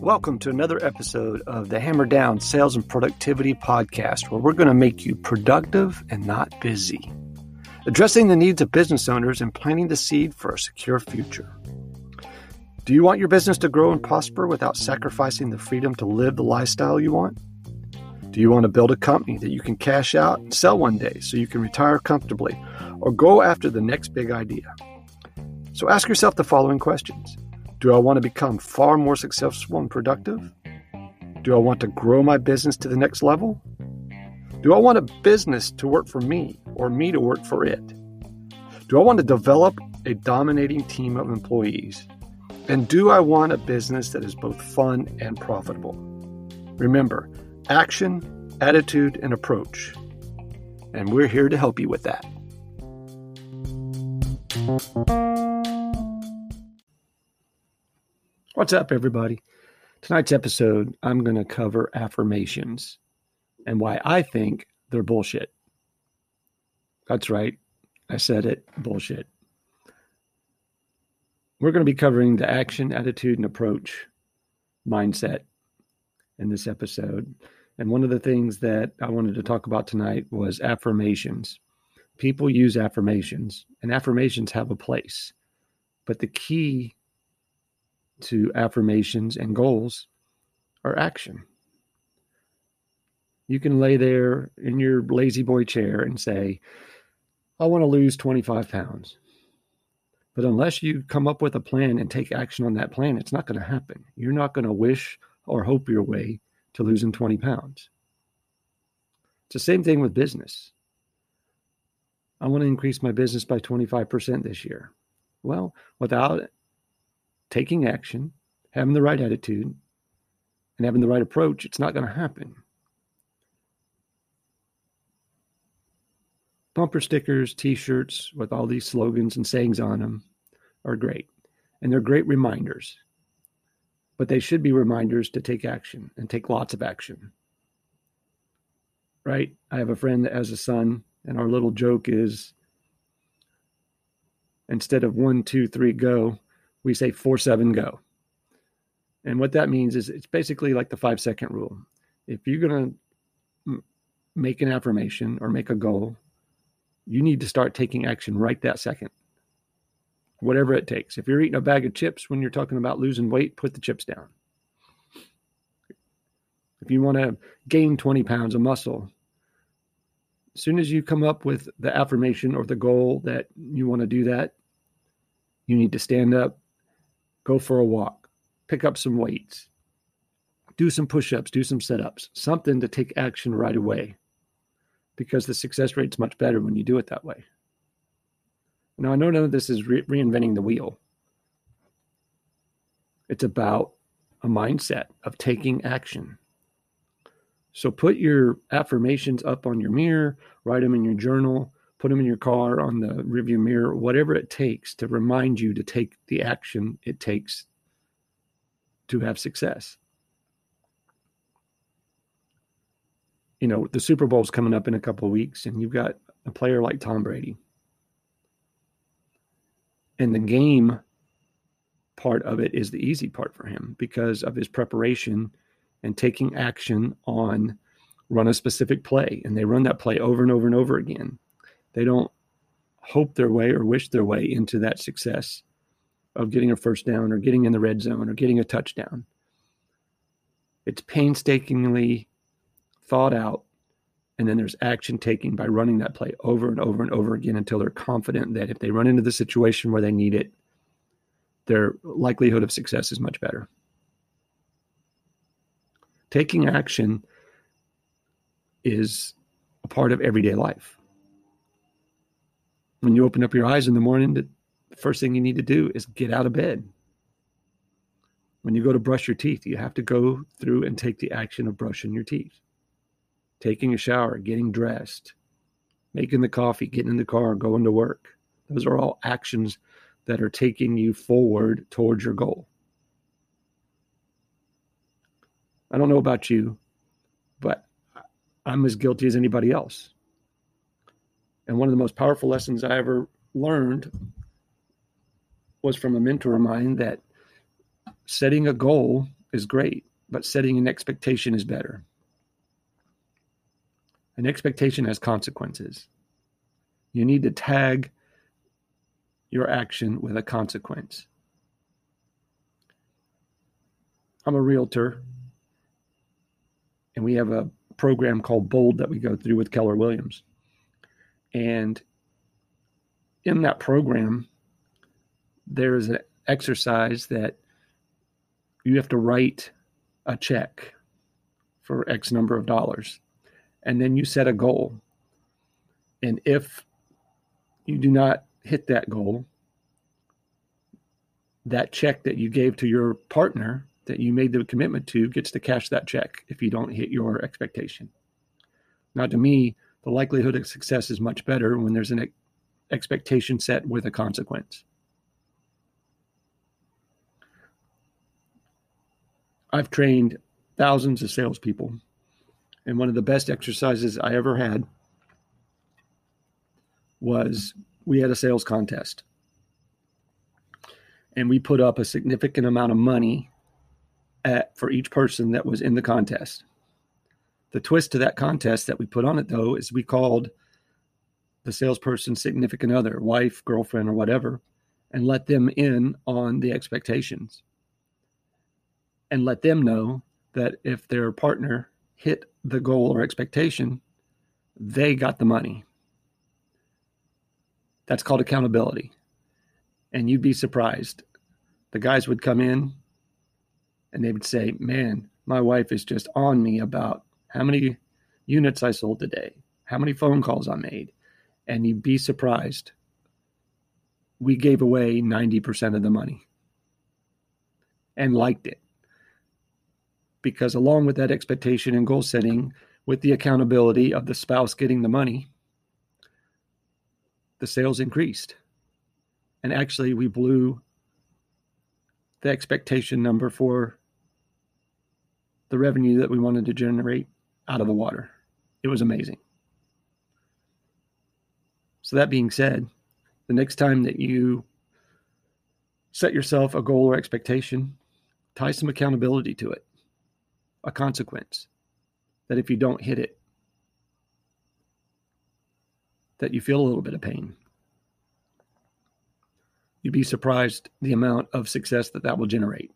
Welcome to another episode of the Hammer Down Sales and Productivity Podcast, where we're going to make you productive and not busy, addressing the needs of business owners and planting the seed for a secure future. Do you want your business to grow and prosper without sacrificing the freedom to live the lifestyle you want? Do you want to build a company that you can cash out and sell one day so you can retire comfortably or go after the next big idea? So ask yourself the following questions Do I want to become far more successful and productive? Do I want to grow my business to the next level? Do I want a business to work for me or me to work for it? Do I want to develop a dominating team of employees? And do I want a business that is both fun and profitable? Remember, action, attitude, and approach. And we're here to help you with that. What's up, everybody? Tonight's episode, I'm going to cover affirmations and why I think they're bullshit. That's right. I said it bullshit. We're going to be covering the action, attitude, and approach mindset in this episode. And one of the things that I wanted to talk about tonight was affirmations. People use affirmations, and affirmations have a place. But the key to affirmations and goals are action. You can lay there in your La-Z-Boy chair and say, I want to lose 25 pounds. But unless you come up with a plan and take action on that plan, it's not going to happen. You're not going to wish or hope your way to losing 20 pounds. It's the same thing with business. I want to increase my business by 25% this year. Well, without taking action, having the right attitude, and having the right approach, it's not going to happen. Bumper stickers, t shirts with all these slogans and sayings on them are great. And they're great reminders. But they should be reminders to take action and take lots of action. Right? I have a friend that has a son, and our little joke is instead of one, two, three, go, we say four, seven, go. And what that means is it's basically like the five second rule. If you're going to make an affirmation or make a goal, you need to start taking action right that second whatever it takes. If you're eating a bag of chips when you're talking about losing weight, put the chips down. If you want to gain 20 pounds of muscle, as soon as you come up with the affirmation or the goal that you want to do that, you need to stand up, go for a walk, pick up some weights, do some push ups, do some sit ups, something to take action right away because the success rate's much better when you do it that way. Now, I know none of this is re- reinventing the wheel. It's about a mindset of taking action. So put your affirmations up on your mirror, write them in your journal, put them in your car on the rearview mirror, whatever it takes to remind you to take the action it takes to have success. You know, the Super Bowl's coming up in a couple of weeks, and you've got a player like Tom Brady and the game part of it is the easy part for him because of his preparation and taking action on run a specific play. And they run that play over and over and over again. They don't hope their way or wish their way into that success of getting a first down or getting in the red zone or getting a touchdown. It's painstakingly thought out and then there's action taking by running that play over and over and over again until they're confident that if they run into the situation where they need it, their likelihood of success is much better. Taking action is a part of everyday life. When you open up your eyes in the morning, the first thing you need to do is get out of bed. When you go to brush your teeth, you have to go through and take the action of brushing your teeth taking a shower, getting dressed, making the coffee, getting in the car, going to work. Those are all actions that are taking you forward towards your goal. I don't know about you, but I'm as guilty as anybody else. And one of the most powerful lessons I ever learned was from a mentor of mine that setting a goal is great, but setting an expectation is better. An expectation has consequences. You need to tag your action with a consequence. I'm a realtor, and we have a program called Bold that we go through with Keller Williams. And in that program, there is an exercise that you have to write a check for X number of dollars. And then you set a goal. And if you do not hit that goal, that check that you gave to your partner that you made the commitment to gets to cash that check if you don't hit your expectation. Now, to me, the likelihood of success is much better when there's an expectation set with a consequence. I've trained thousands of salespeople, and one of the best exercises I ever had was we had a sales contest. And we put up a significant amount of money at, for each person that was in the contest. The twist to that contest that we put on it, though, is we called the salesperson significant other, wife, girlfriend, or whatever, and let them in on the expectations and let them know that if their partner hit the goal or expectation, they got the money. That's called accountability. And you'd be surprised. The guys would come in and they would say, Man, my wife is just on me about how many units I sold today, how many phone calls I made. And you'd be surprised. We gave away 90% of the money and liked it. Because along with that expectation and goal setting, with the accountability of the spouse getting the money, the sales increased. And actually, we blew the expectation number for the revenue that we wanted to generate out of the water. It was amazing. So, that being said, the next time that you set yourself a goal or expectation, tie some accountability to it, a consequence that if you don't hit it, that you feel a little bit of pain. You'd be surprised the amount of success that that will generate.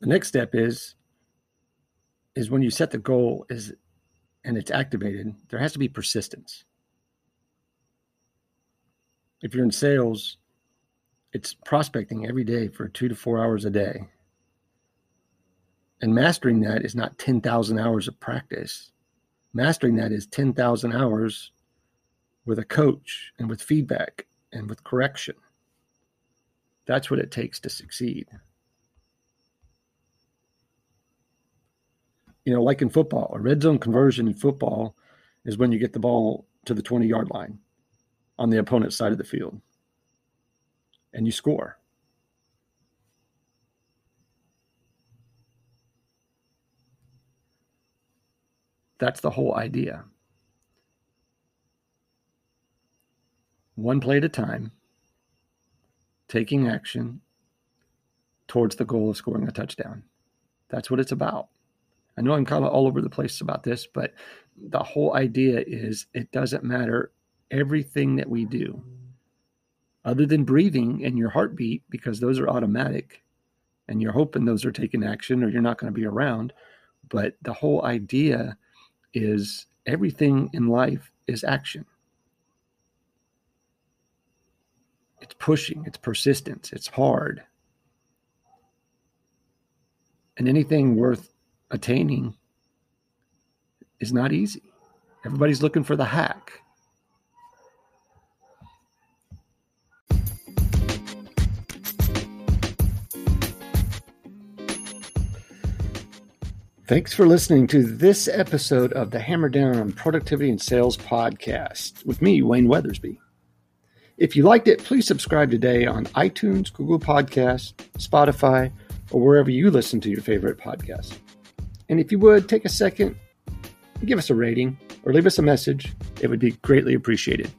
The next step is is when you set the goal is and it's activated, there has to be persistence. If you're in sales, it's prospecting every day for 2 to 4 hours a day and mastering that is not 10,000 hours of practice. Mastering that is 10,000 hours with a coach and with feedback and with correction. That's what it takes to succeed. You know, like in football, a red zone conversion in football is when you get the ball to the 20 yard line on the opponent's side of the field and you score. That's the whole idea. One play at a time, taking action towards the goal of scoring a touchdown. That's what it's about. I know I'm kind of all over the place about this, but the whole idea is it doesn't matter everything that we do, other than breathing and your heartbeat, because those are automatic and you're hoping those are taking action or you're not going to be around. But the whole idea is everything in life is action. It's pushing, it's persistence, it's hard. And anything worth attaining is not easy. Everybody's looking for the hack. Thanks for listening to this episode of the Hammer Down on Productivity and Sales podcast with me, Wayne Weathersby. If you liked it, please subscribe today on iTunes, Google Podcasts, Spotify, or wherever you listen to your favorite podcast. And if you would, take a second give us a rating or leave us a message. It would be greatly appreciated.